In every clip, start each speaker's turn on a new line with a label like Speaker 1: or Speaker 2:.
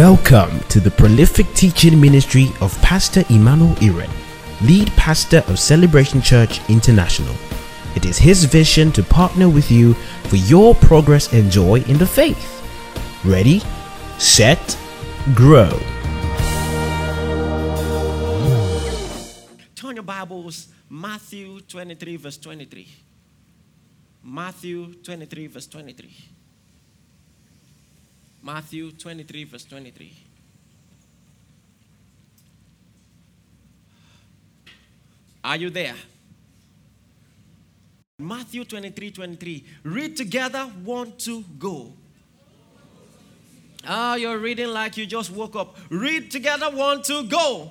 Speaker 1: Welcome to the prolific teaching ministry of Pastor Emmanuel Iren, lead pastor of Celebration Church International. It is his vision to partner with you for your progress and joy in the faith. Ready, set, grow.
Speaker 2: Turn your Bibles, Matthew 23, verse 23. Matthew 23, verse 23. Matthew 23, verse 23. Are you there? Matthew 23, 23. Read together, one, two, go. Ah, you're reading like you just woke up. Read together, one, two, go.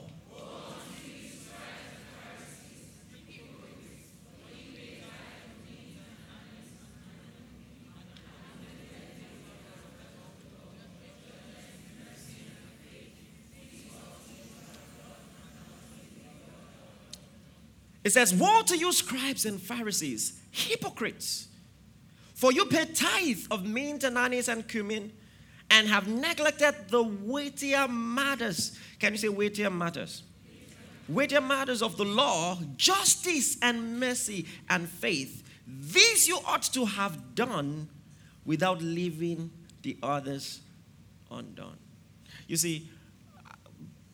Speaker 2: It says, Woe to you, scribes and Pharisees, hypocrites! For you pay tithe of mint and anise and cumin and have neglected the weightier matters. Can you say weightier matters? Weightier matters of the law, justice and mercy and faith. These you ought to have done without leaving the others undone. You see,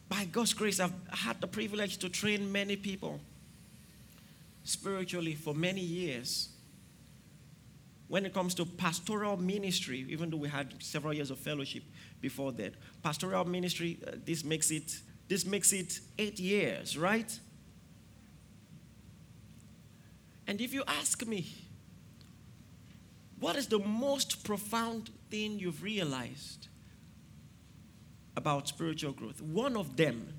Speaker 2: by God's grace, I've had the privilege to train many people spiritually for many years. When it comes to pastoral ministry, even though we had several years of fellowship before that, pastoral ministry, uh, this makes it this makes it eight years, right? And if you ask me, what is the most profound thing you've realized about spiritual growth? One of them,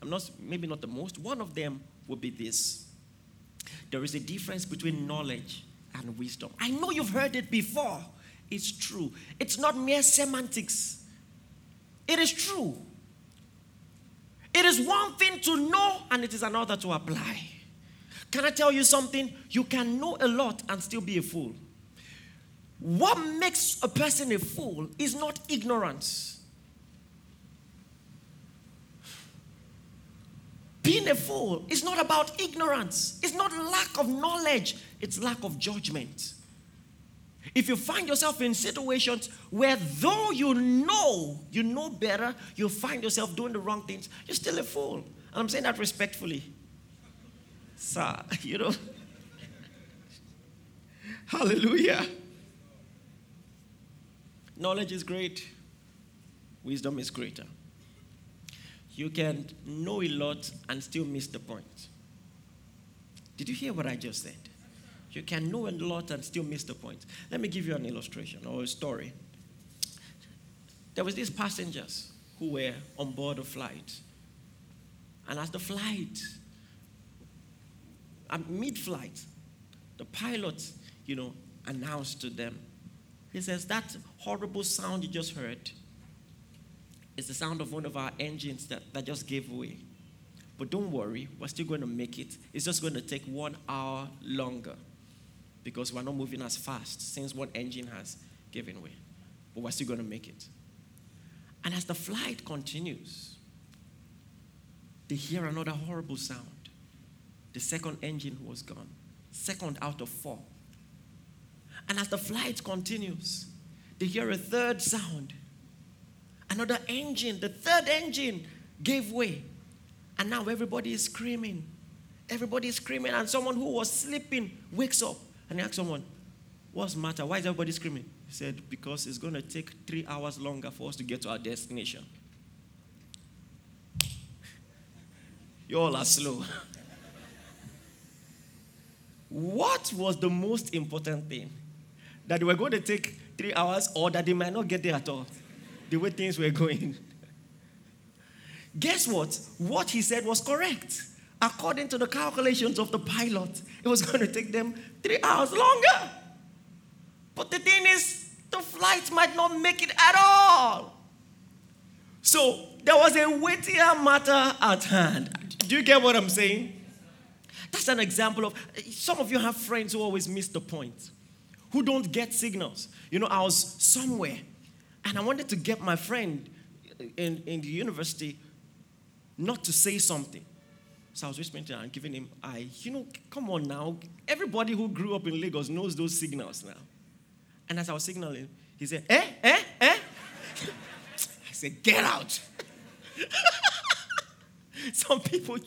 Speaker 2: I'm not maybe not the most, one of them would be this. There is a difference between knowledge and wisdom. I know you've heard it before. It's true. It's not mere semantics. It is true. It is one thing to know and it is another to apply. Can I tell you something? You can know a lot and still be a fool. What makes a person a fool is not ignorance. Being a fool is not about ignorance, it's not lack of knowledge, it's lack of judgment. If you find yourself in situations where, though you know, you know better, you find yourself doing the wrong things, you're still a fool. And I'm saying that respectfully. Sir, you know. Hallelujah. Knowledge is great, wisdom is greater you can know a lot and still miss the point. Did you hear what I just said? You can know a lot and still miss the point. Let me give you an illustration or a story. There was these passengers who were on board a flight. And as the flight, at mid-flight, the pilot, you know, announced to them, he says, that horrible sound you just heard, it's the sound of one of our engines that, that just gave way. But don't worry, we're still going to make it. It's just going to take one hour longer because we're not moving as fast since one engine has given way. But we're still going to make it. And as the flight continues, they hear another horrible sound. The second engine was gone, second out of four. And as the flight continues, they hear a third sound another engine, the third engine gave way. And now everybody is screaming. Everybody is screaming. And someone who was sleeping wakes up and he asks someone, What's the matter? Why is everybody screaming? He said, Because it's going to take three hours longer for us to get to our destination. You all are slow. what was the most important thing? That they were going to take three hours or that they might not get there at all? The way things were going. Guess what? What he said was correct. According to the calculations of the pilot, it was going to take them three hours longer. But the thing is, the flight might not make it at all. So there was a weightier matter at hand. Do you get what I'm saying? That's an example of some of you have friends who always miss the point, who don't get signals. You know, I was somewhere and I wanted to get my friend in, in the university not to say something. So I was whispering to him and giving him eye. You know, come on now. Everybody who grew up in Lagos knows those signals now. And as I was signaling, he said, eh, eh, eh? I said, get out. Some people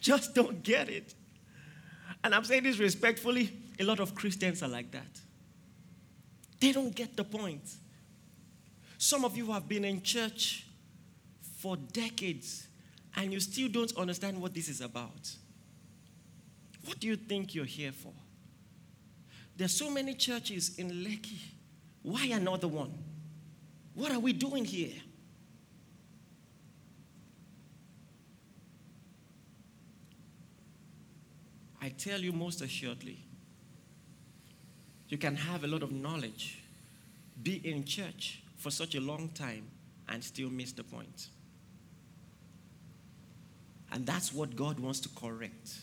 Speaker 2: just don't get it. And I'm saying this respectfully. A lot of Christians are like that. They don't get the point. Some of you have been in church for decades and you still don't understand what this is about. What do you think you're here for? There's so many churches in Lekki. Why another one? What are we doing here? I tell you most assuredly, you can have a lot of knowledge, be in church for such a long time, and still miss the point. And that's what God wants to correct.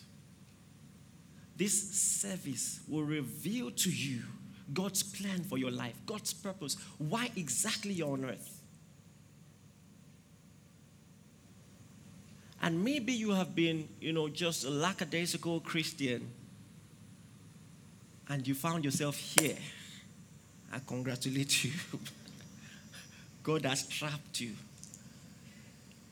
Speaker 2: This service will reveal to you God's plan for your life, God's purpose, why exactly you're on earth. And maybe you have been, you know, just a lackadaisical Christian and you found yourself here. I congratulate you. God has trapped you.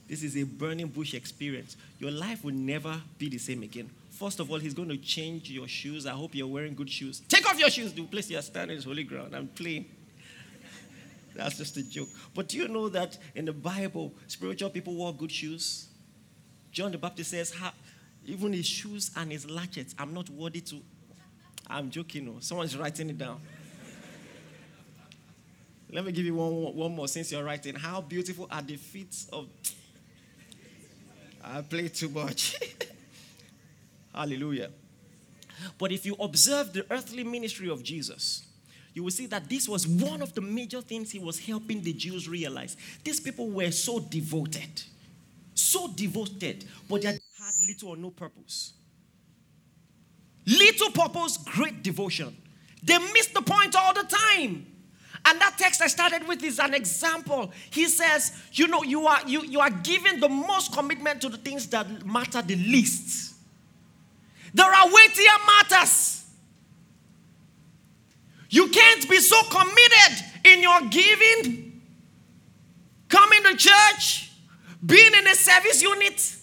Speaker 2: This is a burning bush experience. Your life will never be the same again. First of all, He's going to change your shoes. I hope you're wearing good shoes. Take off your shoes. The place you're standing is holy ground. I'm playing. That's just a joke. But do you know that in the Bible, spiritual people wear good shoes? John the Baptist says, even his shoes and his latchets, I'm not worthy to. I'm joking. No. Someone's writing it down. Let me give you one, one more since you're writing. How beautiful are the feet of. I play too much. Hallelujah. But if you observe the earthly ministry of Jesus, you will see that this was one of the major things he was helping the Jews realize. These people were so devoted so devoted, but they had little or no purpose. Little purpose, great devotion. They missed the point all the time. And that text I started with is an example. He says, you know, you are you, you are giving the most commitment to the things that matter the least. There are weightier matters. You can't be so committed in your giving, coming to church, being in a service unit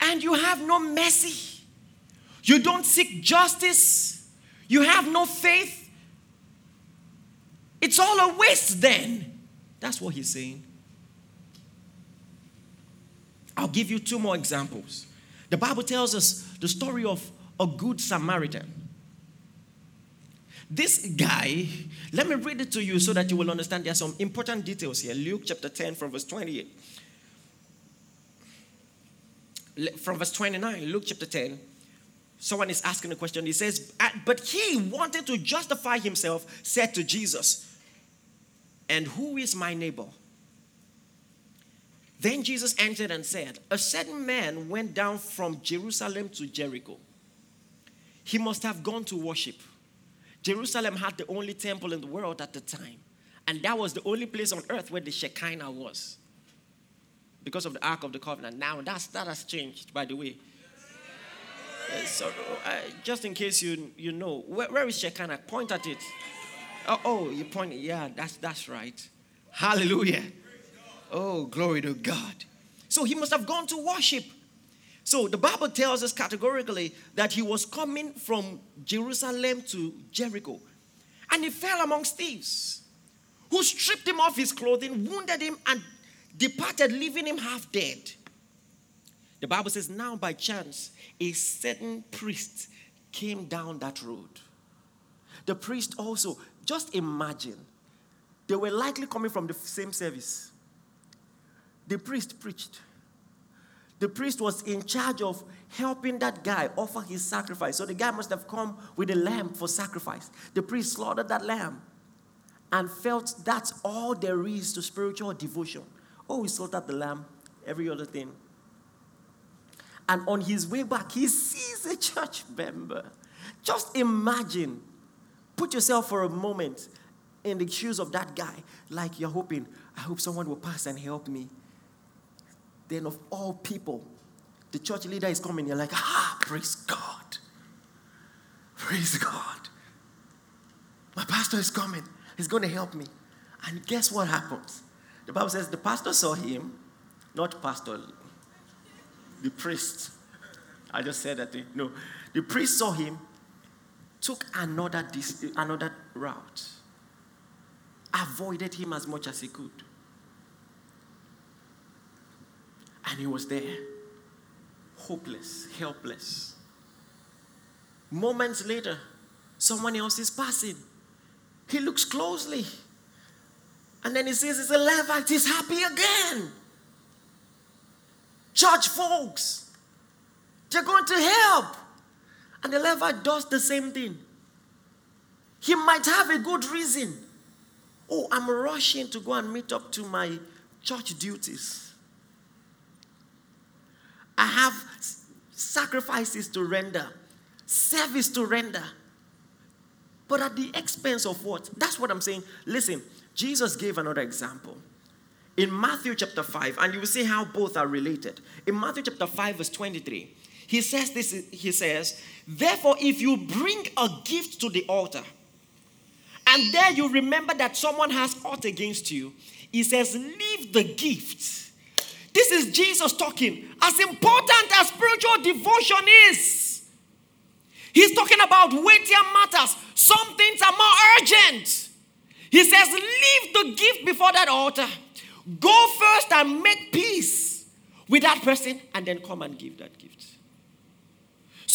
Speaker 2: and you have no mercy, you don't seek justice, you have no faith, it's all a waste then. That's what he's saying. I'll give you two more examples. The Bible tells us the story of a good Samaritan. This guy, let me read it to you so that you will understand. There are some important details here. Luke chapter 10, from verse 28 from verse 29, Luke chapter 10, someone is asking a question. He says, But he, wanted to justify himself, said to Jesus, And who is my neighbor? Then Jesus answered and said, A certain man went down from Jerusalem to Jericho. He must have gone to worship. Jerusalem had the only temple in the world at the time, and that was the only place on earth where the Shekinah was because of the Ark of the Covenant. Now that's, that has changed, by the way. Uh, so, uh, just in case you you know, where, where is Shekinah? Point at it. Oh, oh, you point. Yeah, that's that's right. Hallelujah. Oh, glory to God. So he must have gone to worship. So the Bible tells us categorically that he was coming from Jerusalem to Jericho, and he fell amongst thieves, who stripped him of his clothing, wounded him, and departed, leaving him half dead. The Bible says, Now by chance, a certain priest came down that road. The priest also, just imagine, they were likely coming from the same service. The priest preached. The priest was in charge of helping that guy offer his sacrifice. So the guy must have come with a lamb for sacrifice. The priest slaughtered that lamb and felt that's all there is to spiritual devotion. Oh, he slaughtered the lamb, every other thing. And on his way back, he sees a church member. Just imagine, put yourself for a moment in the shoes of that guy, like you're hoping, I hope someone will pass and help me. Then, of all people, the church leader is coming. You're like, ah, praise God. Praise God. My pastor is coming. He's going to help me. And guess what happens? The Bible says the pastor saw him, not pastor, the priest. I just said that. Thing. No, the priest saw him, took another, dis- another route, avoided him as much as he could. And he was there, hopeless, helpless. Moments later, someone else is passing. He looks closely. And then he says, It's a Levite. He's happy again. Church folks, they're going to help. And the Levite does the same thing. He might have a good reason. Oh, I'm rushing to go and meet up to my church duties. I have sacrifices to render, service to render. But at the expense of what? That's what I'm saying. Listen, Jesus gave another example. In Matthew chapter 5, and you will see how both are related. In Matthew chapter 5, verse 23, he says this, he says, Therefore, if you bring a gift to the altar, and there you remember that someone has ought against you, he says, Leave the gift. This is Jesus talking. As important as spiritual devotion is, he's talking about weightier matters. Some things are more urgent. He says, Leave the gift before that altar. Go first and make peace with that person, and then come and give that gift.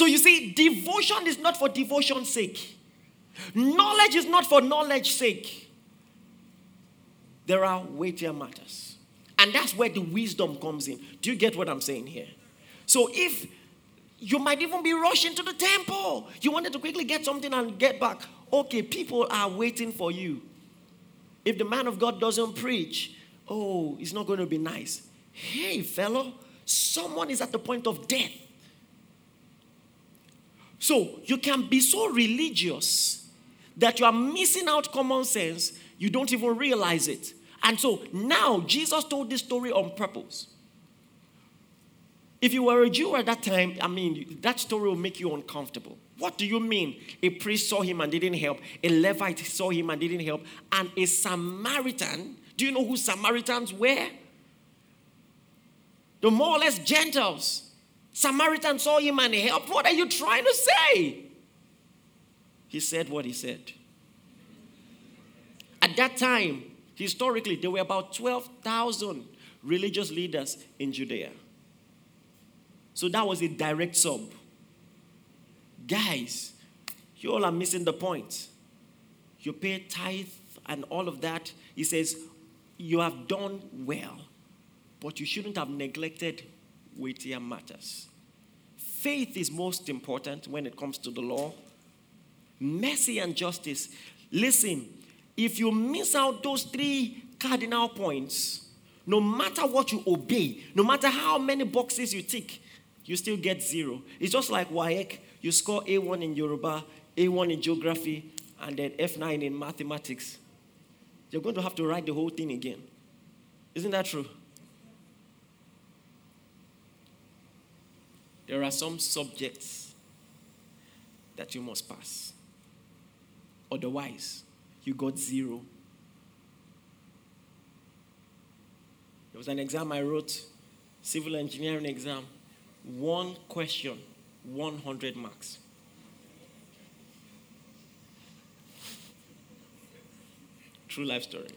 Speaker 2: So you see, devotion is not for devotion's sake. Knowledge is not for knowledge's sake. There are weightier matters. And that's where the wisdom comes in. Do you get what I'm saying here? So if you might even be rushing to the temple, you wanted to quickly get something and get back. Okay, people are waiting for you. If the man of God doesn't preach, oh, it's not going to be nice. Hey, fellow, someone is at the point of death. So you can be so religious that you are missing out common sense, you don't even realize it. And so now Jesus told this story on purpose. If you were a Jew at that time, I mean, that story will make you uncomfortable. What do you mean? A priest saw him and didn't help, a Levite saw him and didn't help, and a Samaritan. Do you know who Samaritans were? The more or less Gentiles. Samaritan saw him and helped. What are you trying to say? He said what he said. At that time, historically, there were about 12,000 religious leaders in Judea. So that was a direct sub. Guys, you all are missing the point. You pay tithe and all of that. He says, You have done well, but you shouldn't have neglected weightier matters. Faith is most important when it comes to the law. Mercy and justice. Listen, if you miss out those three cardinal points, no matter what you obey, no matter how many boxes you tick, you still get zero. It's just like WAEC. You score A1 in Yoruba, A1 in geography, and then F9 in mathematics. You're going to have to write the whole thing again. Isn't that true? There are some subjects that you must pass. Otherwise, you got zero. There was an exam I wrote, civil engineering exam. One question, 100 marks. True life story.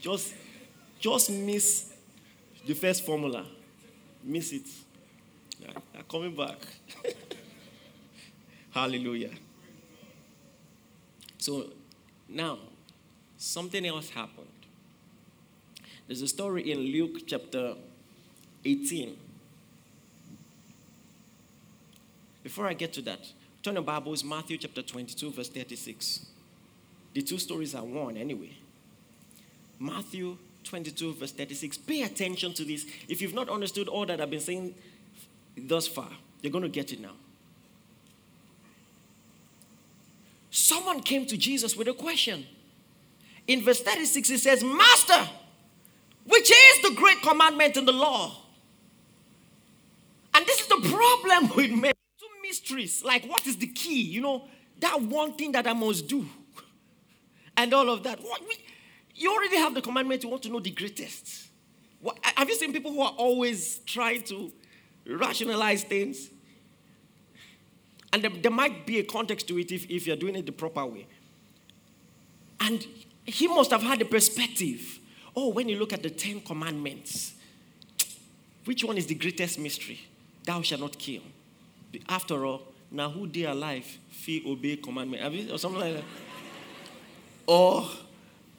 Speaker 2: Just, just miss the first formula. Miss it. They're coming back. Hallelujah. So now, something else happened. There's a story in Luke chapter 18. Before I get to that, turn your Bibles, Matthew chapter 22, verse 36. The two stories are one anyway. Matthew 22, verse 36. Pay attention to this. If you've not understood all that I've been saying thus far. You're going to get it now. Someone came to Jesus with a question. in verse 36, he says, Master, which is the great commandment in the law? And this is the problem with men. Two mysteries, like what is the key? You know, that one thing that I must do, and all of that. What we, you already have the commandment. You want to know the greatest. What, have you seen people who are always trying to rationalize things? And there, there might be a context to it if, if you're doing it the proper way. And he must have had a perspective. Oh, when you look at the Ten Commandments, which one is the greatest mystery? Thou shalt not kill. After all, now who they alive, feel obey commandment. Or something like that. or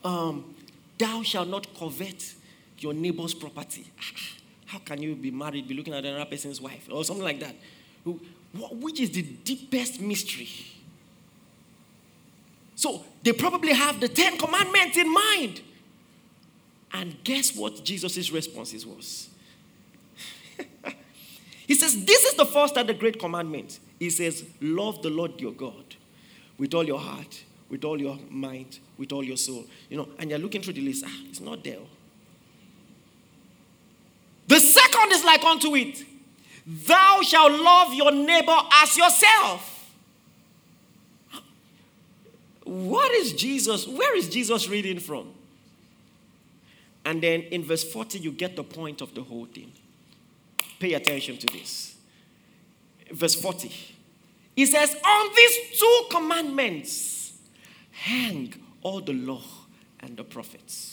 Speaker 2: um, thou shalt not covet your neighbor's property. How can you be married, be looking at another person's wife, or something like that? Which is the deepest mystery? So they probably have the Ten Commandments in mind. And guess what Jesus' responses was? he says, This is the first and the great commandment. He says, Love the Lord your God with all your heart, with all your mind, with all your soul. You know, and you're looking through the list. Ah, it's not there. The is like unto it Thou shalt love your neighbor as yourself. What is Jesus? Where is Jesus reading from? And then in verse 40, you get the point of the whole thing. Pay attention to this. Verse 40. He says, On these two commandments hang all the law and the prophets.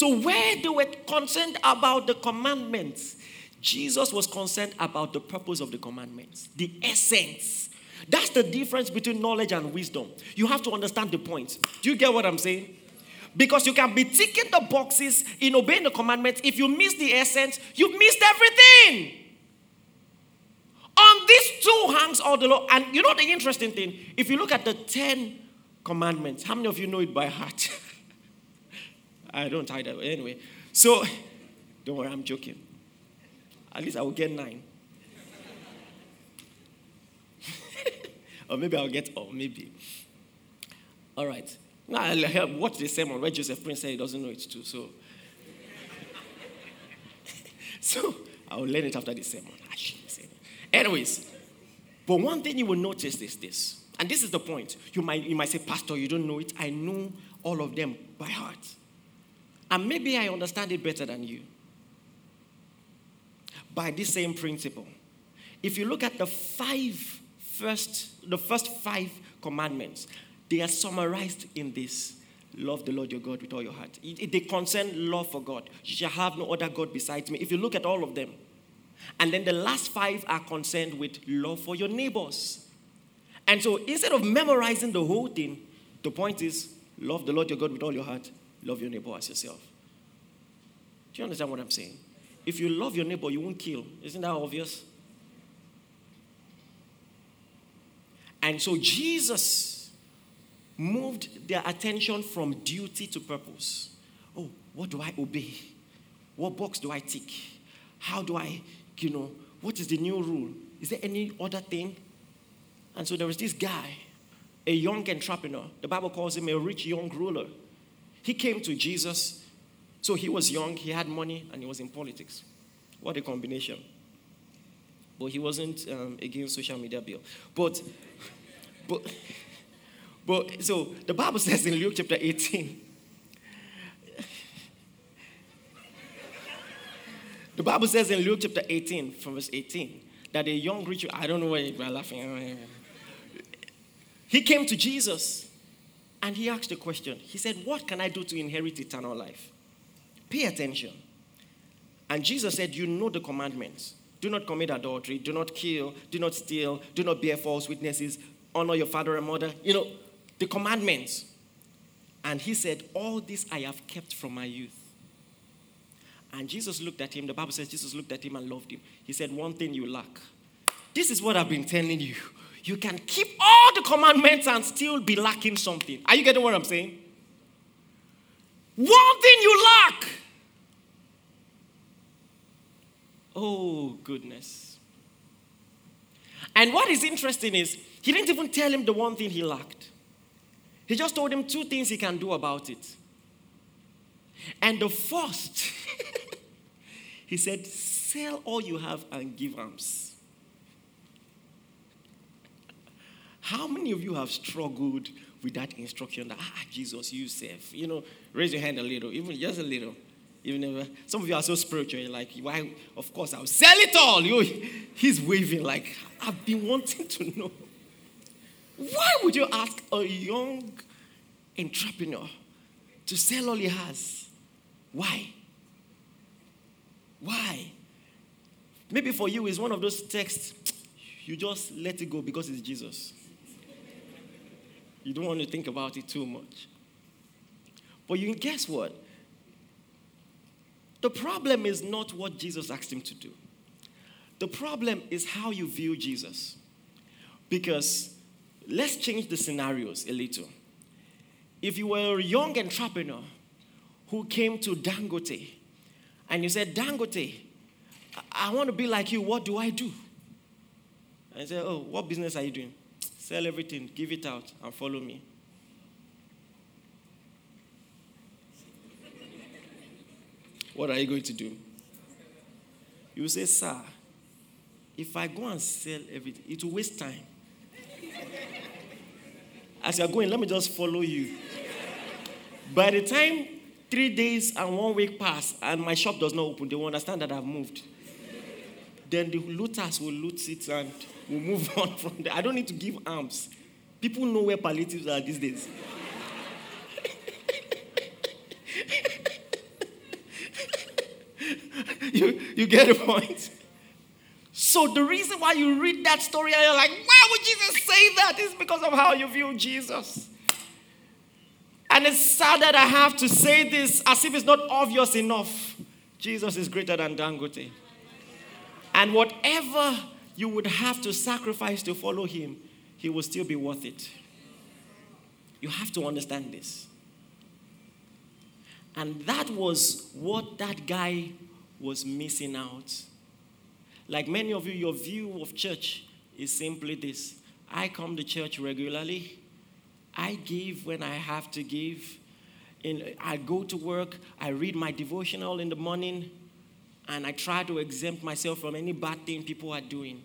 Speaker 2: So, where they were concerned about the commandments, Jesus was concerned about the purpose of the commandments, the essence. That's the difference between knowledge and wisdom. You have to understand the point. Do you get what I'm saying? Because you can be ticking the boxes in obeying the commandments. If you miss the essence, you've missed everything. On these two hangs all the law. And you know the interesting thing? If you look at the Ten Commandments, how many of you know it by heart? I don't either. Anyway, so don't worry, I'm joking. At least I will get nine. or maybe I'll get, oh, maybe. All right. Now I'll watch the sermon where Joseph Prince said he doesn't know it too. So, so I'll learn it after the sermon. Anyways, but one thing you will notice is this, and this is the point. You might, you might say, Pastor, you don't know it. I know all of them by heart. And maybe I understand it better than you by this same principle. If you look at the five first, the first five commandments, they are summarized in this. Love the Lord your God with all your heart. They concern love for God. You shall have no other God besides me. If you look at all of them, and then the last five are concerned with love for your neighbors. And so instead of memorizing the whole thing, the point is love the Lord your God with all your heart, love your neighbor as yourself. Do you understand what I'm saying? If you love your neighbor, you won't kill. Isn't that obvious? And so Jesus moved their attention from duty to purpose. Oh, what do I obey? What box do I tick? How do I, you know, what is the new rule? Is there any other thing? And so there was this guy, a young entrepreneur. The Bible calls him a rich young ruler. He came to Jesus so he was young, he had money, and he was in politics. What a combination. But he wasn't um, against social media bill. But, but, but, so the Bible says in Luke chapter 18, the Bible says in Luke chapter 18, from verse 18, that a young rich, I don't know why you are laughing. He came to Jesus and he asked a question. He said, What can I do to inherit eternal life? Pay attention. And Jesus said, You know the commandments. Do not commit adultery, do not kill, do not steal, do not bear false witnesses, honor your father and mother. You know, the commandments. And he said, All this I have kept from my youth. And Jesus looked at him. The Bible says Jesus looked at him and loved him. He said, One thing you lack. This is what I've been telling you. You can keep all the commandments and still be lacking something. Are you getting what I'm saying? One thing you lack. Oh, goodness. And what is interesting is, he didn't even tell him the one thing he lacked. He just told him two things he can do about it. And the first, he said, Sell all you have and give alms. How many of you have struggled with that instruction that, ah, Jesus, you save? You know, raise your hand a little, even just a little. Even if, some of you are so spiritual, you're like, why? Of course, I'll sell it all. You, he's waving like, I've been wanting to know. Why would you ask a young entrepreneur to sell all he has? Why? Why? Maybe for you, it's one of those texts you just let it go because it's Jesus. You don't want to think about it too much. But you guess what? The problem is not what Jesus asked him to do. The problem is how you view Jesus. Because let's change the scenarios a little. If you were a young entrepreneur who came to Dangote and you said, Dangote, I want to be like you, what do I do? And said, Oh, what business are you doing? Sell everything, give it out, and follow me. what are you going to do? You say, Sir, if I go and sell everything, it will waste time. As you're going, let me just follow you. By the time three days and one week pass and my shop does not open, they will understand that I've moved. Then the looters will loot it and we'll move on from there. I don't need to give alms. People know where palliatives are these days. you, you get the point? So the reason why you read that story and you're like, why would Jesus say that? Is because of how you view Jesus. And it's sad that I have to say this as if it's not obvious enough. Jesus is greater than Dangote. And whatever you would have to sacrifice to follow him, he will still be worth it. You have to understand this. And that was what that guy was missing out. Like many of you, your view of church is simply this I come to church regularly, I give when I have to give. In, I go to work, I read my devotional in the morning, and I try to exempt myself from any bad thing people are doing.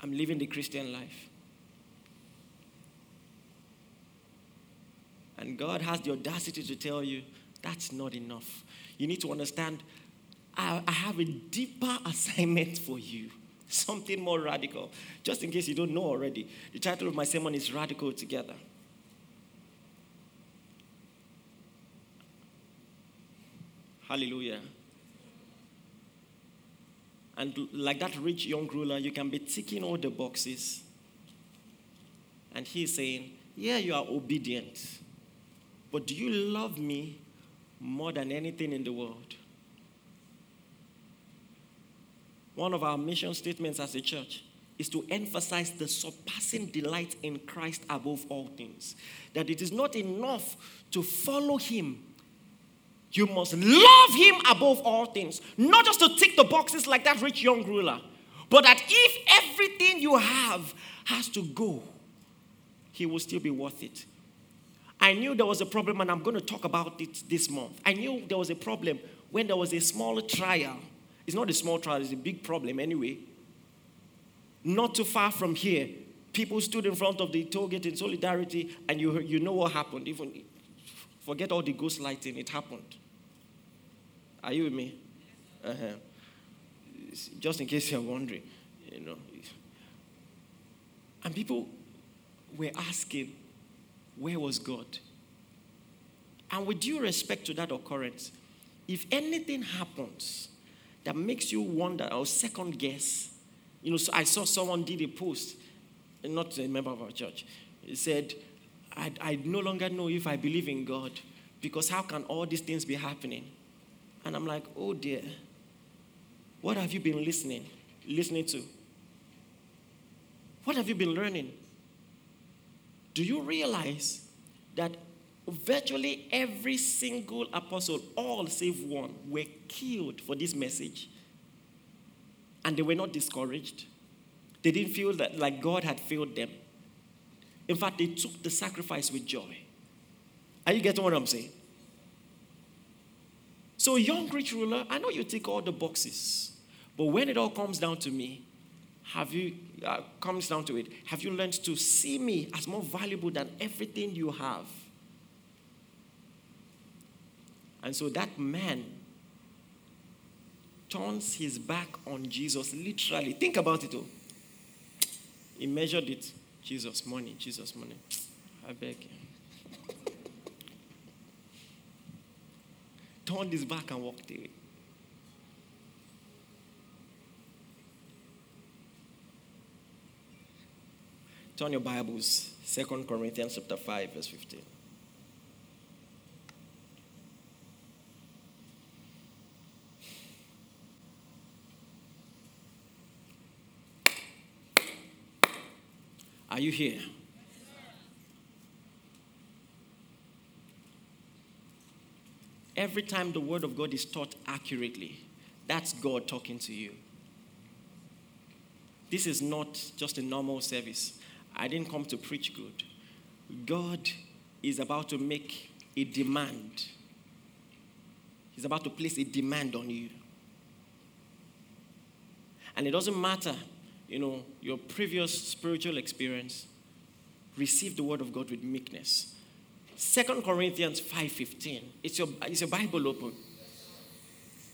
Speaker 2: I'm living the Christian life. And God has the audacity to tell you that's not enough. You need to understand I, I have a deeper assignment for you, something more radical. Just in case you don't know already, the title of my sermon is Radical Together. Hallelujah. And like that rich young ruler, you can be ticking all the boxes. And he's saying, Yeah, you are obedient. But do you love me more than anything in the world? One of our mission statements as a church is to emphasize the surpassing delight in Christ above all things. That it is not enough to follow Him. You must love Him above all things. Not just to tick the boxes like that rich young ruler, but that if everything you have has to go, He will still be worth it. I knew there was a problem, and I'm going to talk about it this month. I knew there was a problem when there was a small trial it's not a small trial, it's a big problem anyway. Not too far from here, people stood in front of the toll gate in solidarity, and you, you know what happened. Even forget all the ghost lighting, it happened. Are you with me? Uh-huh. Just in case you're wondering, you know. And people were asking, where was God? And with due respect to that occurrence, if anything happens that makes you wonder or second guess. You know, so I saw someone did a post, not a member of our church. He said, I, I no longer know if I believe in God because how can all these things be happening? And I'm like, oh dear, what have you been listening, listening to? What have you been learning? Do you realize that virtually every single apostle, all save one, were killed for this message. And they were not discouraged. They didn't feel that like God had failed them. In fact, they took the sacrifice with joy. Are you getting what I'm saying? So, young rich ruler, I know you tick all the boxes, but when it all comes down to me, have you uh, comes down to it? Have you learned to see me as more valuable than everything you have? And so that man turns his back on Jesus, literally. Think about it, oh. He measured it. Jesus, money, Jesus, money. I beg you. Turned his back and walked away. Turn your Bibles, Second Corinthians chapter 5, verse 15. Are you here? Every time the word of God is taught accurately, that's God talking to you. This is not just a normal service. I didn't come to preach good. God is about to make a demand. He's about to place a demand on you. And it doesn't matter you know, your previous spiritual experience, receive the word of God with meekness. Second Corinthians 5.15. It's your, it's your Bible open.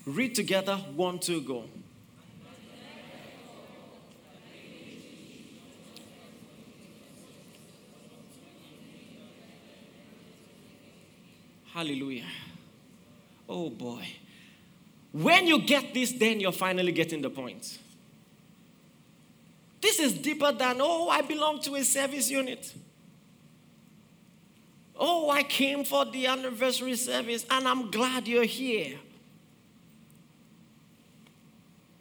Speaker 2: Read together, one, two, go. Hallelujah. Oh boy. When you get this, then you're finally getting the point. This is deeper than, oh, I belong to a service unit. Oh, I came for the anniversary service and I'm glad you're here.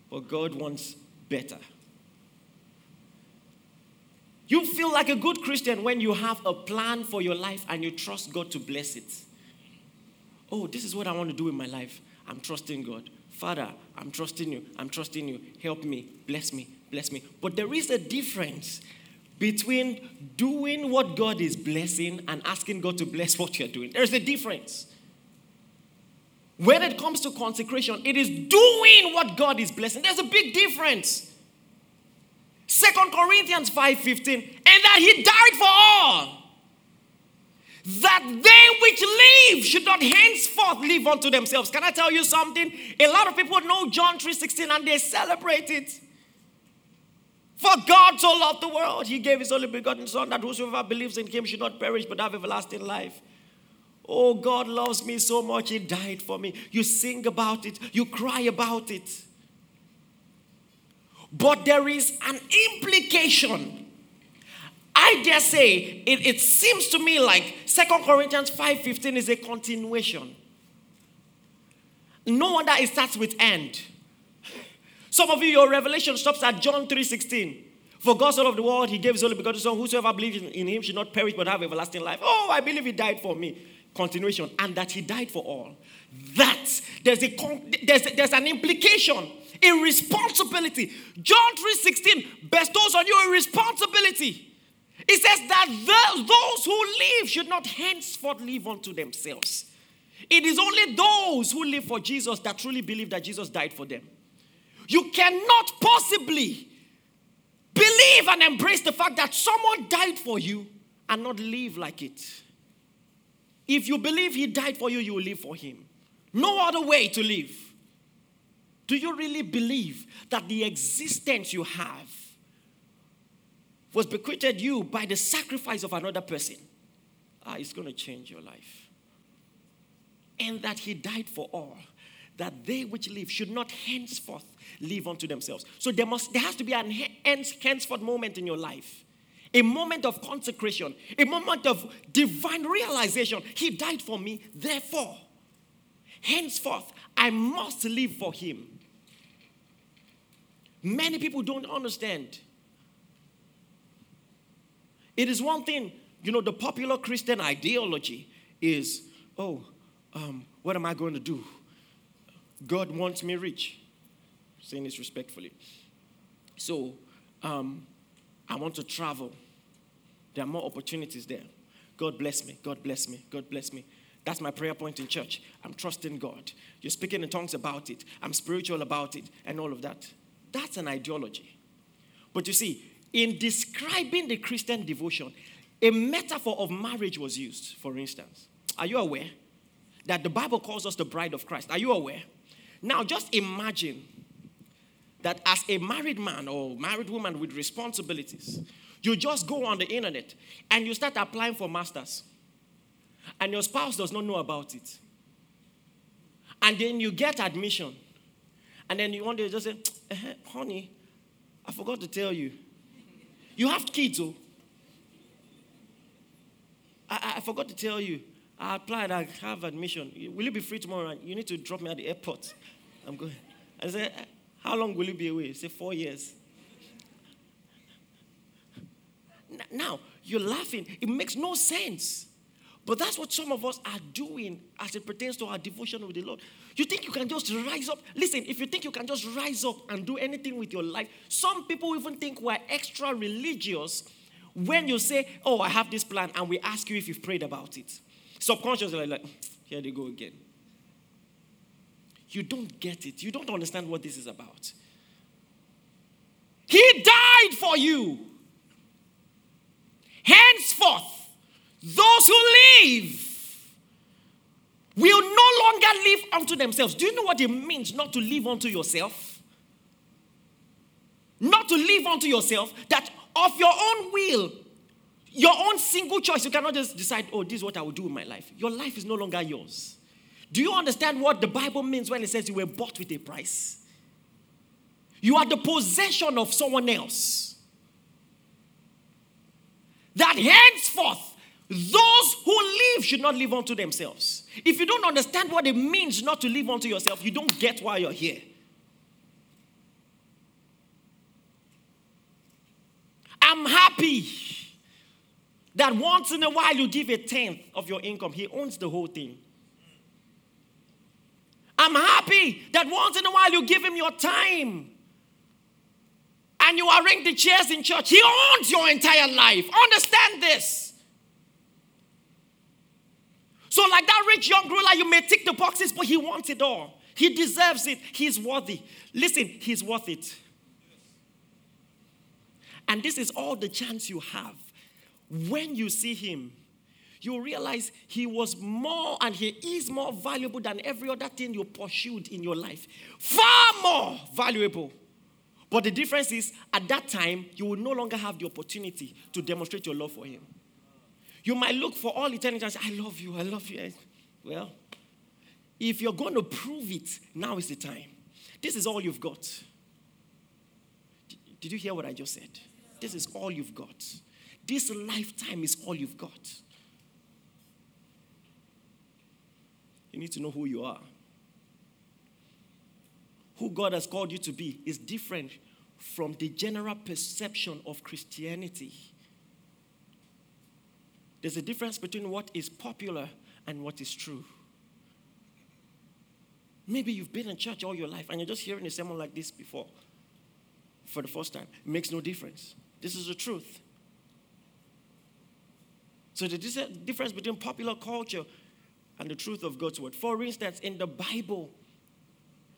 Speaker 2: But God wants better. You feel like a good Christian when you have a plan for your life and you trust God to bless it. Oh, this is what I want to do in my life. I'm trusting God. Father, I'm trusting you. I'm trusting you. Help me. Bless me bless me. But there is a difference between doing what God is blessing and asking God to bless what you're doing. There's a difference. When it comes to consecration, it is doing what God is blessing. There's a big difference. Second Corinthians 5:15, and that he died for all. That they which live should not henceforth live unto themselves. Can I tell you something? A lot of people know John 3:16 and they celebrate it. For God so loved the world, he gave his only begotten Son, that whosoever believes in him should not perish but have everlasting life. Oh, God loves me so much, he died for me. You sing about it, you cry about it. But there is an implication. I dare say, it, it seems to me like Second Corinthians 5.15 is a continuation. No wonder it starts with end. Some of you, your revelation stops at John 3.16. For God so loved the world, he gave his only begotten son. Whosoever believes in him should not perish but have everlasting life. Oh, I believe he died for me. Continuation. And that he died for all. That there's a there's, there's an implication, a responsibility. John 3:16 bestows on you a responsibility. It says that those who live should not henceforth live unto themselves. It is only those who live for Jesus that truly believe that Jesus died for them. You cannot possibly believe and embrace the fact that someone died for you and not live like it. If you believe he died for you, you will live for him. No other way to live. Do you really believe that the existence you have was bequeathed you by the sacrifice of another person? Ah, it's going to change your life. And that he died for all, that they which live should not henceforth live unto themselves. So there must there has to be an henceforth moment in your life. A moment of consecration, a moment of divine realization. He died for me, therefore, henceforth, I must live for him. Many people don't understand. It is one thing, you know, the popular Christian ideology is, oh, um, what am I going to do? God wants me rich saying this respectfully. So, um, I want to travel. There are more opportunities there. God bless me. God bless me. God bless me. That's my prayer point in church. I'm trusting God. You're speaking in tongues about it. I'm spiritual about it, and all of that. That's an ideology. But you see, in describing the Christian devotion, a metaphor of marriage was used, for instance. Are you aware that the Bible calls us the bride of Christ? Are you aware? Now, just imagine that as a married man or married woman with responsibilities, you just go on the internet and you start applying for masters and your spouse does not know about it. And then you get admission. And then you want to just say, eh, honey, I forgot to tell you. You have kids, oh. I, I forgot to tell you. I applied, I have admission. Will you be free tomorrow? You need to drop me at the airport. I'm going. I said, How long will you be away? Say, Four years. Now, you're laughing. It makes no sense. But that's what some of us are doing as it pertains to our devotion with the Lord. You think you can just rise up? Listen, if you think you can just rise up and do anything with your life, some people even think we're extra religious when you say, Oh, I have this plan, and we ask you if you've prayed about it. Subconsciously, like, hmm, here they go again. You don't get it. You don't understand what this is about. He died for you. Henceforth, those who live will no longer live unto themselves. Do you know what it means not to live unto yourself? Not to live unto yourself, that of your own will, your own single choice, you cannot just decide, oh, this is what I will do in my life. Your life is no longer yours. Do you understand what the Bible means when it says you were bought with a price? You are the possession of someone else. That henceforth, those who live should not live unto themselves. If you don't understand what it means not to live unto yourself, you don't get why you're here. I'm happy that once in a while you give a tenth of your income. He owns the whole thing. I'm happy that once in a while you give him your time and you arrange the chairs in church. He owns your entire life. Understand this. So, like that rich young ruler, you may tick the boxes, but he wants it all. He deserves it. He's worthy. Listen, he's worth it. And this is all the chance you have. When you see him, you realize he was more and he is more valuable than every other thing you pursued in your life. Far more valuable. But the difference is, at that time, you will no longer have the opportunity to demonstrate your love for him. You might look for all eternity and say, I love you, I love you. Well, if you're going to prove it, now is the time. This is all you've got. Did you hear what I just said? This is all you've got. This lifetime is all you've got. You need to know who you are. Who God has called you to be is different from the general perception of Christianity. There's a difference between what is popular and what is true. Maybe you've been in church all your life and you're just hearing a sermon like this before for the first time. It makes no difference. This is the truth. So, the difference between popular culture and the truth of God's word. For instance, in the Bible,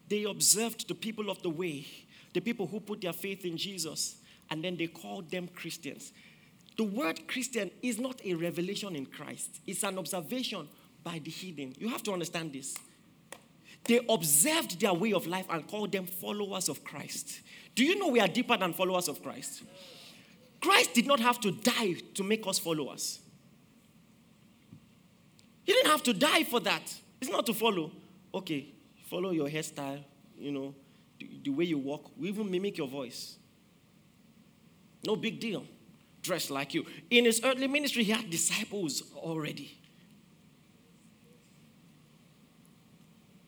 Speaker 2: they observed the people of the way, the people who put their faith in Jesus, and then they called them Christians. The word Christian is not a revelation in Christ, it's an observation by the heathen. You have to understand this. They observed their way of life and called them followers of Christ. Do you know we are deeper than followers of Christ? Christ did not have to die to make us followers. He didn't have to die for that. It's not to follow. Okay, follow your hairstyle, you know, the, the way you walk. We even mimic your voice. No big deal dressed like you. In his earthly ministry, he had disciples already.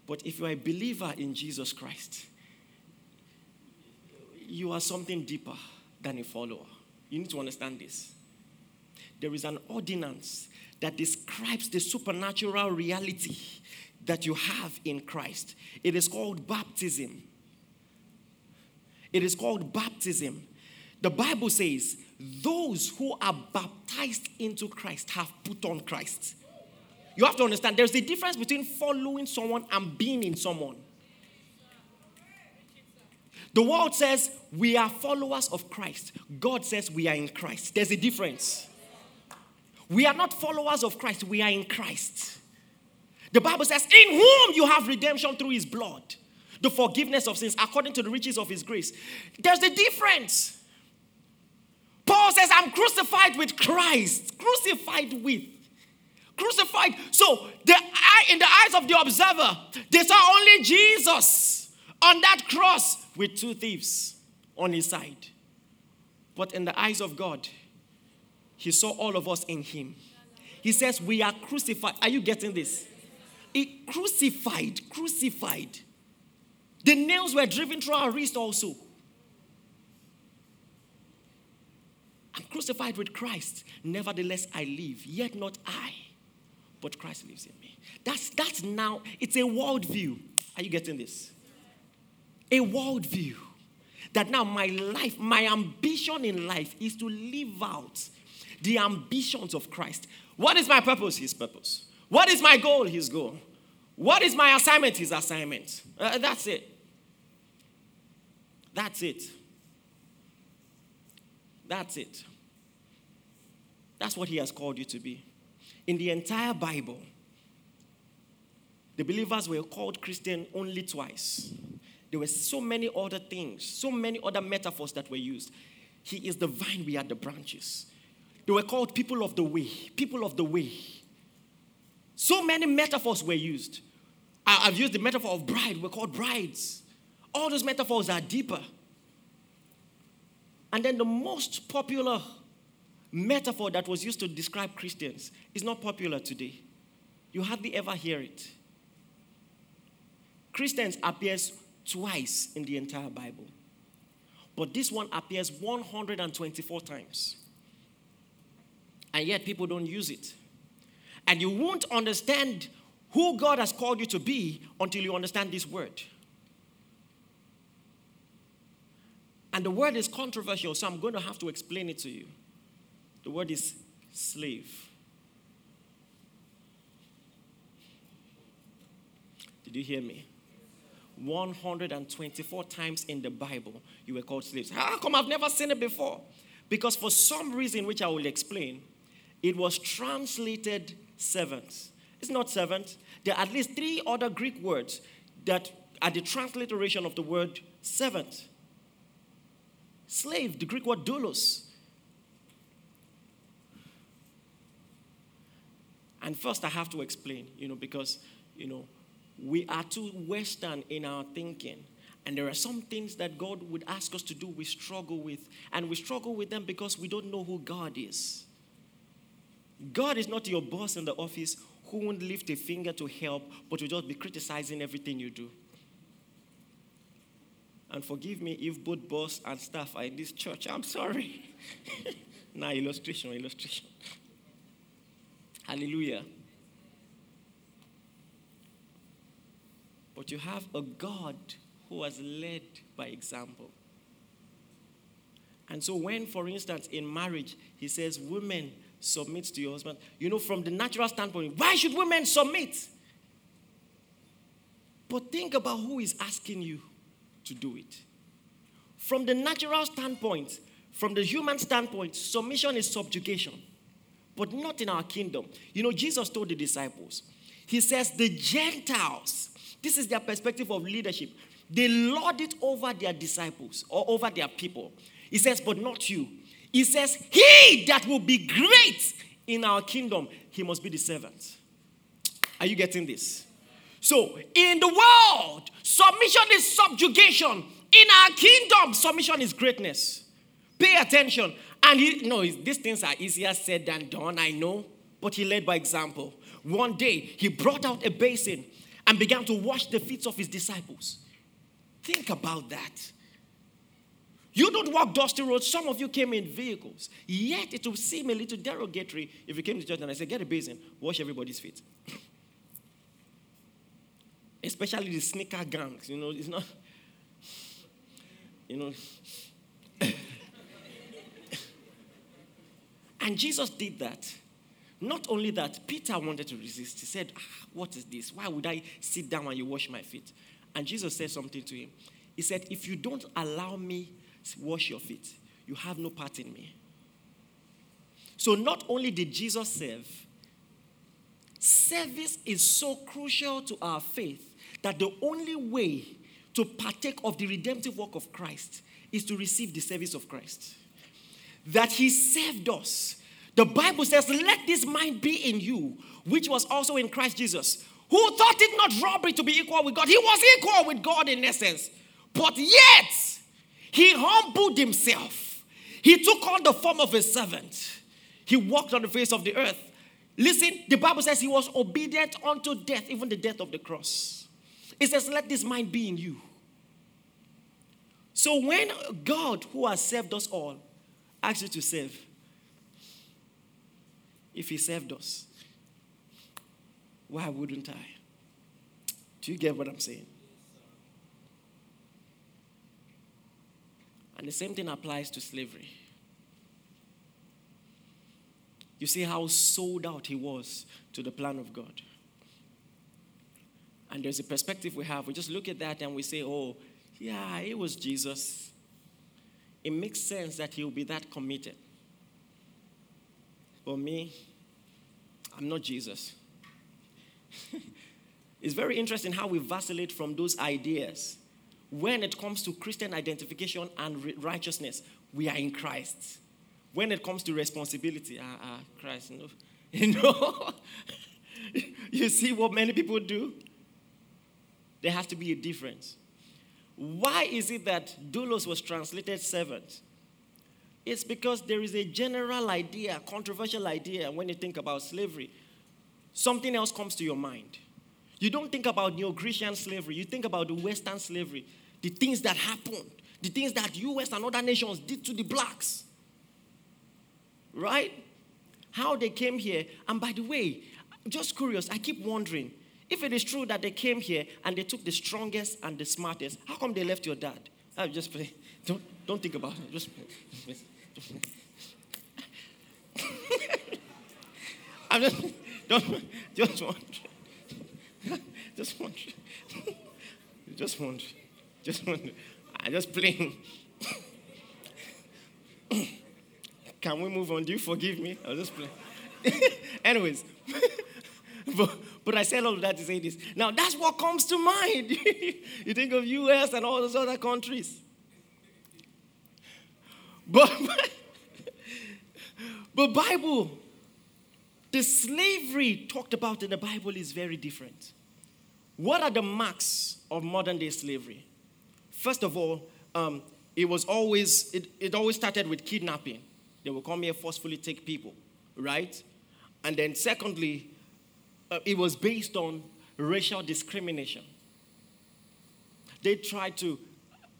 Speaker 2: But if you are a believer in Jesus Christ, you are something deeper than a follower. You need to understand this. There is an ordinance that describes the supernatural reality that you have in Christ. It is called baptism. It is called baptism. The Bible says, those who are baptized into Christ have put on Christ. You have to understand there's a difference between following someone and being in someone. The world says we are followers of Christ. God says we are in Christ. There's a difference. We are not followers of Christ, we are in Christ. The Bible says, In whom you have redemption through his blood, the forgiveness of sins according to the riches of his grace. There's a difference. Paul says, I'm crucified with Christ. Crucified with. Crucified. So, the eye, in the eyes of the observer, they saw only Jesus on that cross with two thieves on his side. But in the eyes of God, he saw all of us in him. He says, We are crucified. Are you getting this? It crucified, crucified. The nails were driven through our wrist also. I'm crucified with Christ. Nevertheless, I live, yet not I, but Christ lives in me. That's that's now, it's a worldview. Are you getting this? A worldview. That now my life, my ambition in life is to live out the ambitions of Christ. What is my purpose? His purpose. What is my goal? His goal. What is my assignment? His assignment. Uh, that's it. That's it. That's it. That's what He has called you to be. In the entire Bible, the believers were called Christian only twice. There were so many other things, so many other metaphors that were used. He is the vine, we are the branches. They were called people of the way, people of the way. So many metaphors were used. I've used the metaphor of bride, we're called brides. All those metaphors are deeper. And then the most popular metaphor that was used to describe Christians is not popular today. You hardly ever hear it. Christians appears twice in the entire Bible. But this one appears 124 times. And yet people don't use it. And you won't understand who God has called you to be until you understand this word. And the word is controversial, so I'm going to have to explain it to you. The word is slave. Did you hear me? 124 times in the Bible you were called slaves. How come I've never seen it before? Because for some reason, which I will explain, it was translated servants. It's not servants. There are at least three other Greek words that are the transliteration of the word servant. Slave, the Greek word doulos. And first, I have to explain, you know, because, you know, we are too Western in our thinking. And there are some things that God would ask us to do, we struggle with. And we struggle with them because we don't know who God is. God is not your boss in the office who won't lift a finger to help, but will just be criticizing everything you do. And forgive me if both boss and staff are in this church. I'm sorry. now, illustration, illustration. Hallelujah. But you have a God who has led by example. And so, when, for instance, in marriage, he says, Women, submit to your husband, you know, from the natural standpoint, why should women submit? But think about who is asking you to do it. From the natural standpoint, from the human standpoint, submission is subjugation, but not in our kingdom. You know, Jesus told the disciples, He says, the Gentiles, this is their perspective of leadership, they lord it over their disciples or over their people. He says, but not you. He says, He that will be great in our kingdom, he must be the servant. Are you getting this? So, in the world, submission is subjugation. In our kingdom, submission is greatness. Pay attention. And he, no, these things are easier said than done, I know, but he led by example. One day, he brought out a basin and began to wash the feet of his disciples. Think about that. You don't walk dusty roads. Some of you came in vehicles. Yet it will seem a little derogatory if you came to church and I said, Get a basin, wash everybody's feet. Especially the sneaker gangs. You know, it's not, you know. And Jesus did that. Not only that, Peter wanted to resist. He said, ah, What is this? Why would I sit down and you wash my feet? And Jesus said something to him. He said, If you don't allow me wash your feet, you have no part in me. So not only did Jesus serve, service is so crucial to our faith that the only way to partake of the redemptive work of Christ is to receive the service of Christ. That he saved us. The Bible says, Let this mind be in you, which was also in Christ Jesus, who thought it not robbery to be equal with God. He was equal with God in essence, but yet he humbled himself. He took on the form of a servant. He walked on the face of the earth. Listen, the Bible says he was obedient unto death, even the death of the cross. It says, Let this mind be in you. So when God, who has saved us all, asks you to save, if he saved us, why wouldn't I? Do you get what I'm saying? And the same thing applies to slavery. You see how sold out he was to the plan of God. And there's a perspective we have. We just look at that and we say, oh, yeah, it was Jesus. It makes sense that he'll be that committed. But me, I'm not Jesus. it's very interesting how we vacillate from those ideas. When it comes to Christian identification and righteousness, we are in Christ. When it comes to responsibility, ah, ah, Christ, no. You know, you see what many people do? There has to be a difference. Why is it that doulos was translated servant? It's because there is a general idea, controversial idea when you think about slavery. Something else comes to your mind. You don't think about neo Grecian slavery, you think about the Western slavery, the things that happened, the things that US and other nations did to the blacks. Right? How they came here. And by the way, I'm just curious, I keep wondering if it is true that they came here and they took the strongest and the smartest, how come they left your dad? I just play. Don't, don't think about it. Just, just, I'm just, don't, just wondering. Just wondering. Just wondering. Just wondering. I'm just playing. Can we move on? Do you forgive me? I'll just play. Anyways, but, but I said all of that to say this. Now, that's what comes to mind. you think of US and all those other countries. But, but Bible, the slavery talked about in the Bible is very different. What are the marks of modern day slavery? First of all, um, it was always it, it always started with kidnapping. They will come here forcefully take people, right? And then secondly, uh, it was based on racial discrimination. They tried to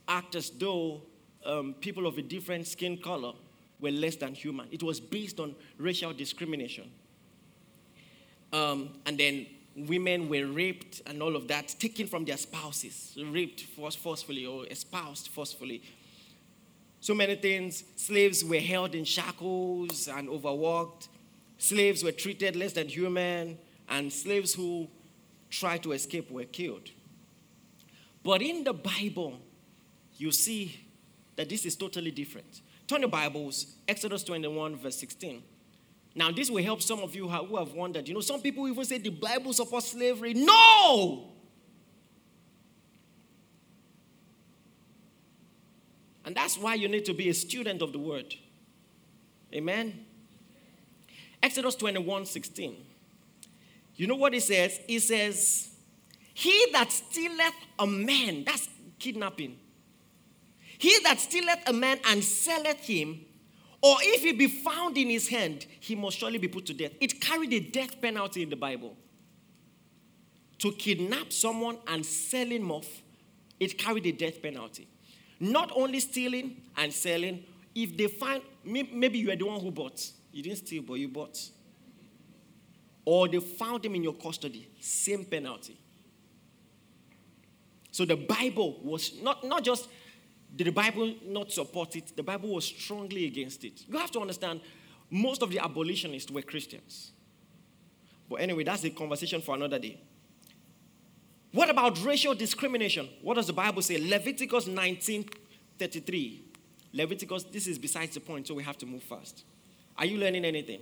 Speaker 2: act as though um, people of a different skin color were less than human. It was based on racial discrimination. Um, and then women were raped and all of that, taken from their spouses, raped forcefully or espoused forcefully. So many things. Slaves were held in shackles and overworked. Slaves were treated less than human. And slaves who tried to escape were killed. But in the Bible, you see that this is totally different. Turn your Bibles, Exodus 21, verse 16. Now, this will help some of you who have wondered. You know, some people even say the Bible supports slavery. No! And that's why you need to be a student of the word. Amen. Exodus 21 16. You know what it says? It says, He that stealeth a man, that's kidnapping. He that stealeth a man and selleth him, or if he be found in his hand, he must surely be put to death. It carried a death penalty in the Bible. To kidnap someone and sell him off, it carried a death penalty. Not only stealing and selling, if they find, maybe you are the one who bought. You didn't steal, but you bought. Or they found him in your custody, same penalty. So the Bible was not, not just did the Bible not support it, the Bible was strongly against it. You have to understand, most of the abolitionists were Christians. But anyway, that's a conversation for another day. What about racial discrimination? What does the Bible say? Leviticus 19:33. Leviticus, this is besides the point, so we have to move fast. Are you learning anything?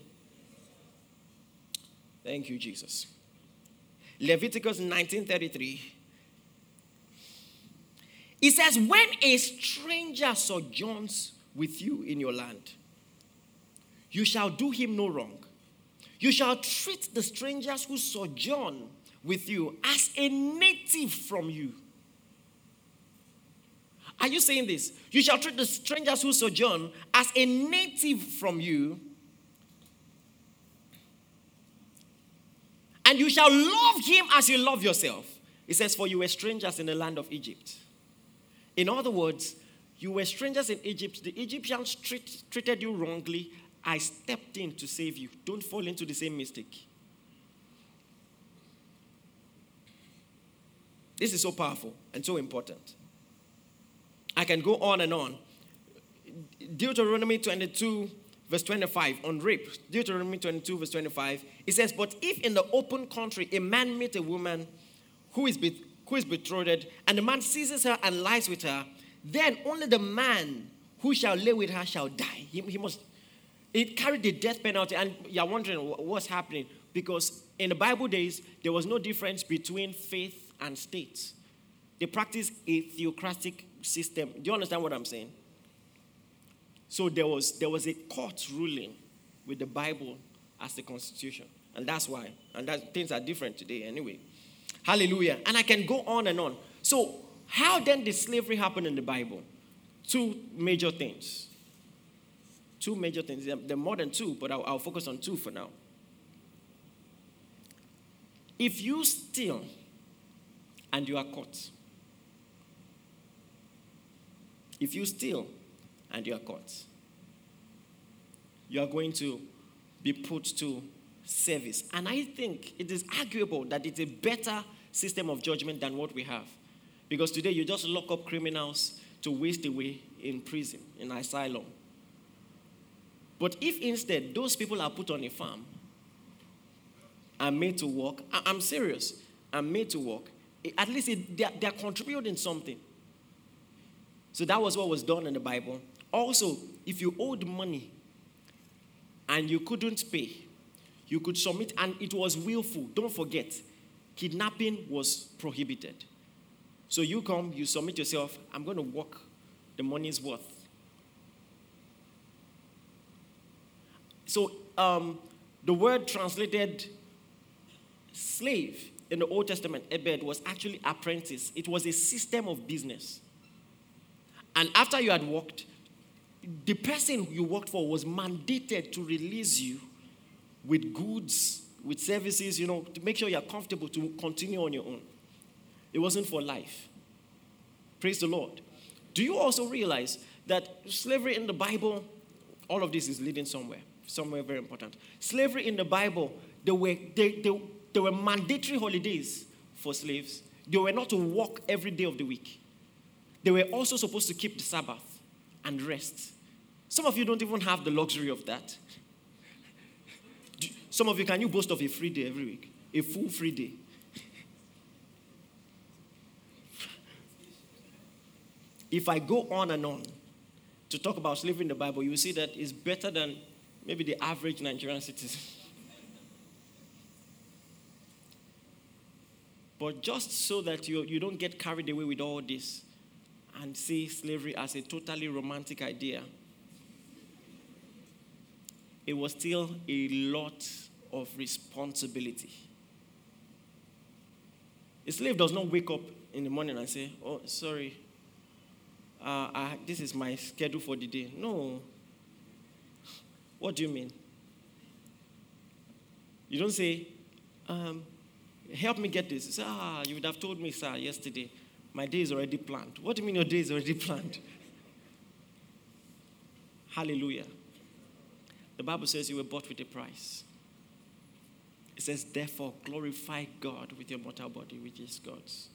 Speaker 2: Thank you, Jesus. Leviticus 19:33. It says, When a stranger sojourns with you in your land, you shall do him no wrong. You shall treat the strangers who sojourn with you as a native from you. Are you saying this? You shall treat the strangers who sojourn as a native from you. And you shall love him as you love yourself. It says, For you were strangers in the land of Egypt. In other words, you were strangers in Egypt. The Egyptians treat, treated you wrongly. I stepped in to save you. Don't fall into the same mistake. This is so powerful and so important. I can go on and on. Deuteronomy 22, verse 25, on rape. Deuteronomy 22, verse 25. It says, But if in the open country a man meet a woman who is, who is betrothed, and the man seizes her and lies with her, then only the man who shall lay with her shall die. He, he must. It carried the death penalty, and you're wondering what's happening because in the Bible days there was no difference between faith and state. They practiced a theocratic system. Do you understand what I'm saying? So there was there was a court ruling with the Bible as the constitution, and that's why. And that things are different today anyway. Hallelujah. And I can go on and on. So how then did slavery happen in the Bible? Two major things. Two major things. There are more than two, but I'll, I'll focus on two for now. If you steal and you are caught, if you steal and you are caught, you are going to be put to service. And I think it is arguable that it's a better system of judgment than what we have. Because today you just lock up criminals to waste away in prison, in asylum. But if instead those people are put on a farm and made to work, I'm serious, and made to work, eh, at least it, they're, they're contributing something. So that was what was done in the Bible. Also, if you owed money and you couldn't pay, you could submit, and it was willful. Don't forget, kidnapping was prohibited. So you come, you submit yourself, I'm going to work the money's worth. So um, the word translated slave in the Old Testament, Ebed, was actually apprentice. It was a system of business. And after you had worked, the person you worked for was mandated to release you with goods, with services, you know, to make sure you're comfortable to continue on your own. It wasn't for life. Praise the Lord. Do you also realize that slavery in the Bible, all of this is leading somewhere, somewhere very important. Slavery in the Bible, there were, they, they, there were mandatory holidays for slaves. They were not to work every day of the week. They were also supposed to keep the Sabbath and rest. Some of you don't even have the luxury of that. Some of you, can you boast of a free day every week? A full free day. If I go on and on to talk about slavery in the Bible, you will see that it's better than maybe the average Nigerian citizen. but just so that you, you don't get carried away with all this and see slavery as a totally romantic idea, it was still a lot of responsibility. A slave does not wake up in the morning and say, Oh, sorry, uh, I, this is my schedule for the day. No. What do you mean? You don't say, um, help me get this. You say, ah, you would have told me, sir, yesterday. My day is already planned. What do you mean your day is already planned? Hallelujah. The Bible says you were bought with a price. It says, therefore, glorify God with your mortal body, which is God's.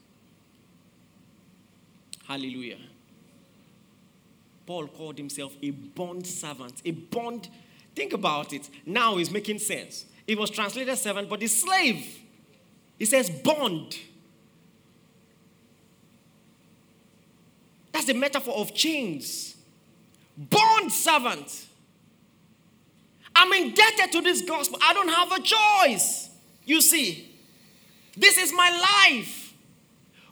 Speaker 2: Hallelujah. Paul called himself a bond servant. A bond, Think about it. Now it's making sense. It was translated servant, but the slave, it says bond. That's the metaphor of chains. Bond servant. I'm indebted to this gospel. I don't have a choice. You see, this is my life.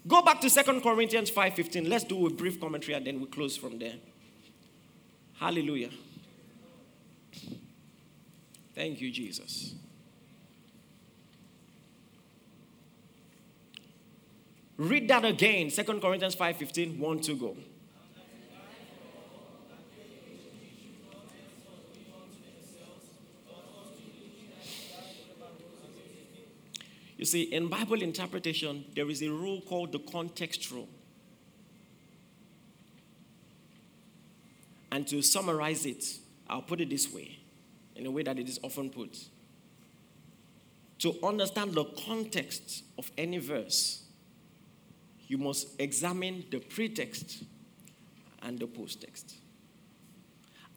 Speaker 2: Go back to Second Corinthians 5:15. Let's do a brief commentary and then we close from there. Hallelujah. Thank you, Jesus. Read that again. 2 Corinthians 5:15, 1 to go. You see, in Bible interpretation, there is a rule called the context rule. And to summarize it, I'll put it this way, in a way that it is often put. To understand the context of any verse, you must examine the pretext and the posttext.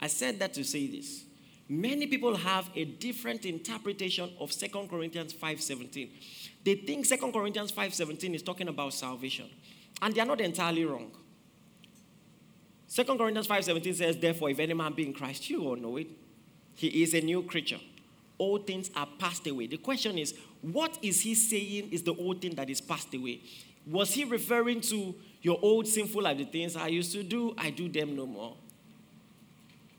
Speaker 2: I said that to say this. Many people have a different interpretation of 2 Corinthians 5:17. They think 2 Corinthians 5:17 is talking about salvation, and they are not entirely wrong. 2 Corinthians 5:17 says, "Therefore, if any man be in Christ, you all know it. He is a new creature. All things are passed away." The question is, what is he saying is the old thing that is passed away? Was he referring to your old sinful life, the things I used to do, I do them no more?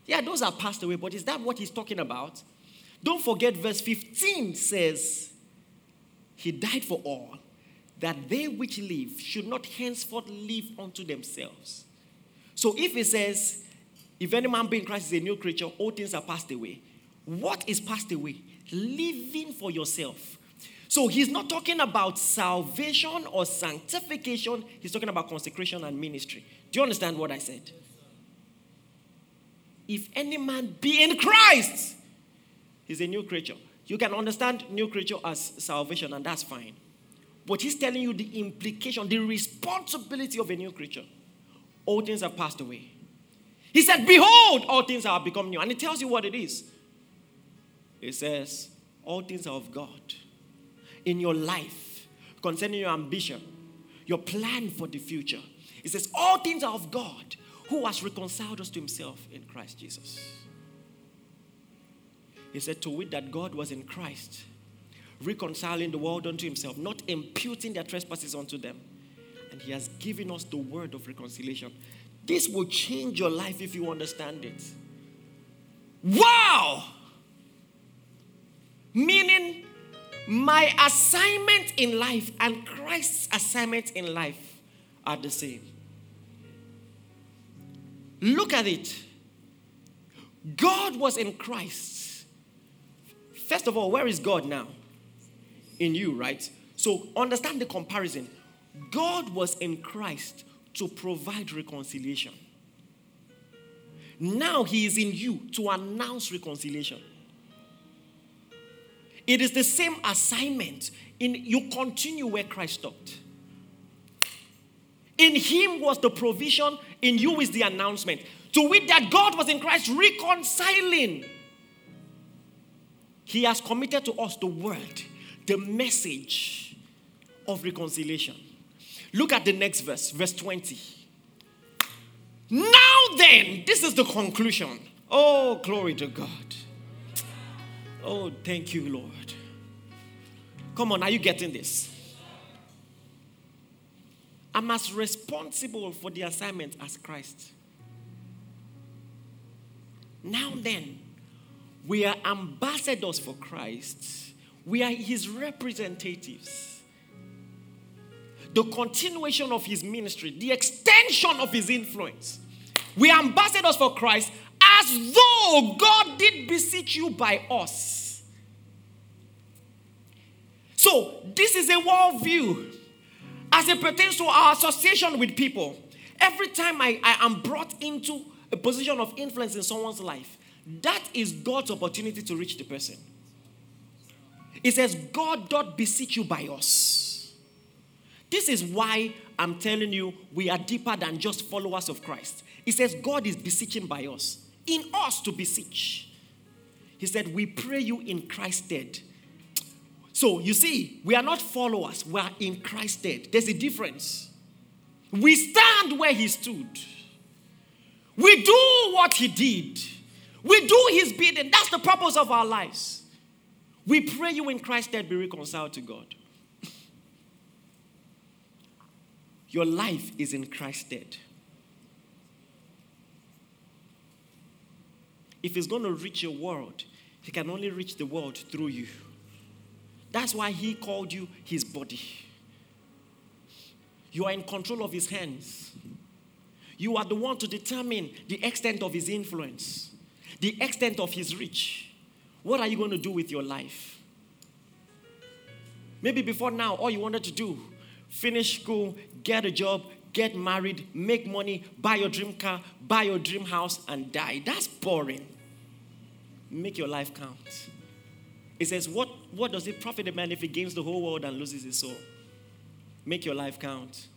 Speaker 2: Yeah, those are passed away, but is that what he's talking about? Don't forget, verse 15 says, He died for all, that they which live should not henceforth live unto themselves. So if it says, If any man be in Christ is a new creature, all things are passed away. What is passed away? Living for yourself. So he's not talking about salvation or sanctification, he's talking about consecration and ministry. Do you understand what I said? If any man be in Christ, he's a new creature. You can understand new creature as salvation, and that's fine. But he's telling you the implication, the responsibility of a new creature. All things have passed away. He said, Behold, all things have become new. And he tells you what it is. He says, All things are of God. In your life, concerning your ambition, your plan for the future. He says, All things are of God who has reconciled us to himself in Christ Jesus. He said, To wit, that God was in Christ, reconciling the world unto himself, not imputing their trespasses unto them. And he has given us the word of reconciliation. This will change your life if you understand it. Wow! Meaning, my assignment in life and Christ's assignment in life are the same. Look at it. God was in Christ. First of all, where is God now? In you, right? So understand the comparison. God was in Christ to provide reconciliation. Now he is in you to announce reconciliation. It is the same assignment. In you continue where Christ stopped. In him was the provision, in you is the announcement. To wit, that God was in Christ reconciling. He has committed to us the word, the message of reconciliation. Look at the next verse, verse 20. Now then, this is the conclusion. Oh, glory to God. Oh, thank you, Lord. Come on, are you getting this? I'm as responsible for the assignment as Christ. Now then, we are ambassadors for Christ, we are his representatives. The continuation of his ministry, the extension of his influence. We are ambassadors for Christ as though God did beseech you by us. So, this is a worldview as it pertains to our association with people, every time I, I am brought into a position of influence in someone's life, that is God's opportunity to reach the person. It says, God doth beseech you by us. This is why I'm telling you we are deeper than just followers of Christ. It says God is beseeching by us, in us to beseech. He said, We pray you in Christ's stead. So you see, we are not followers, we are in Christ's stead. There's a difference. We stand where he stood. We do what he did. We do his bidding. That's the purpose of our lives. We pray you in Christ's stead be reconciled to God. Your life is in Christ's stead. If he's going to reach your world, he can only reach the world through you. That's why he called you his body. You are in control of his hands. You are the one to determine the extent of his influence, the extent of his reach. What are you going to do with your life? Maybe before now, all you wanted to do finish school, get a job, get married, make money, buy your dream car, buy your dream house, and die. That's boring. Make your life count. It says, What, what does it profit a man if he gains the whole world and loses his soul? Make your life count.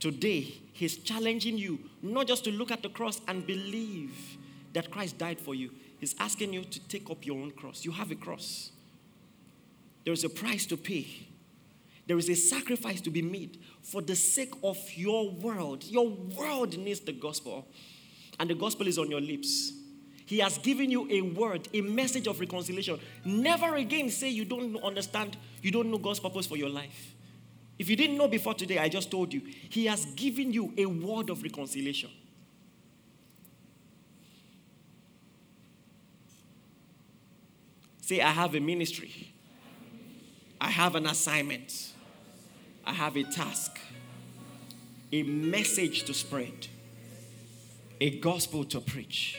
Speaker 2: Today, he's challenging you not just to look at the cross and believe that Christ died for you, he's asking you to take up your own cross. You have a cross, there is a price to pay. There is a sacrifice to be made for the sake of your world. Your world needs the gospel, and the gospel is on your lips. He has given you a word, a message of reconciliation. Never again say you don't understand, you don't know God's purpose for your life. If you didn't know before today, I just told you. He has given you a word of reconciliation. Say, I have a ministry, I have an assignment, I have a task, a message to spread, a gospel to preach.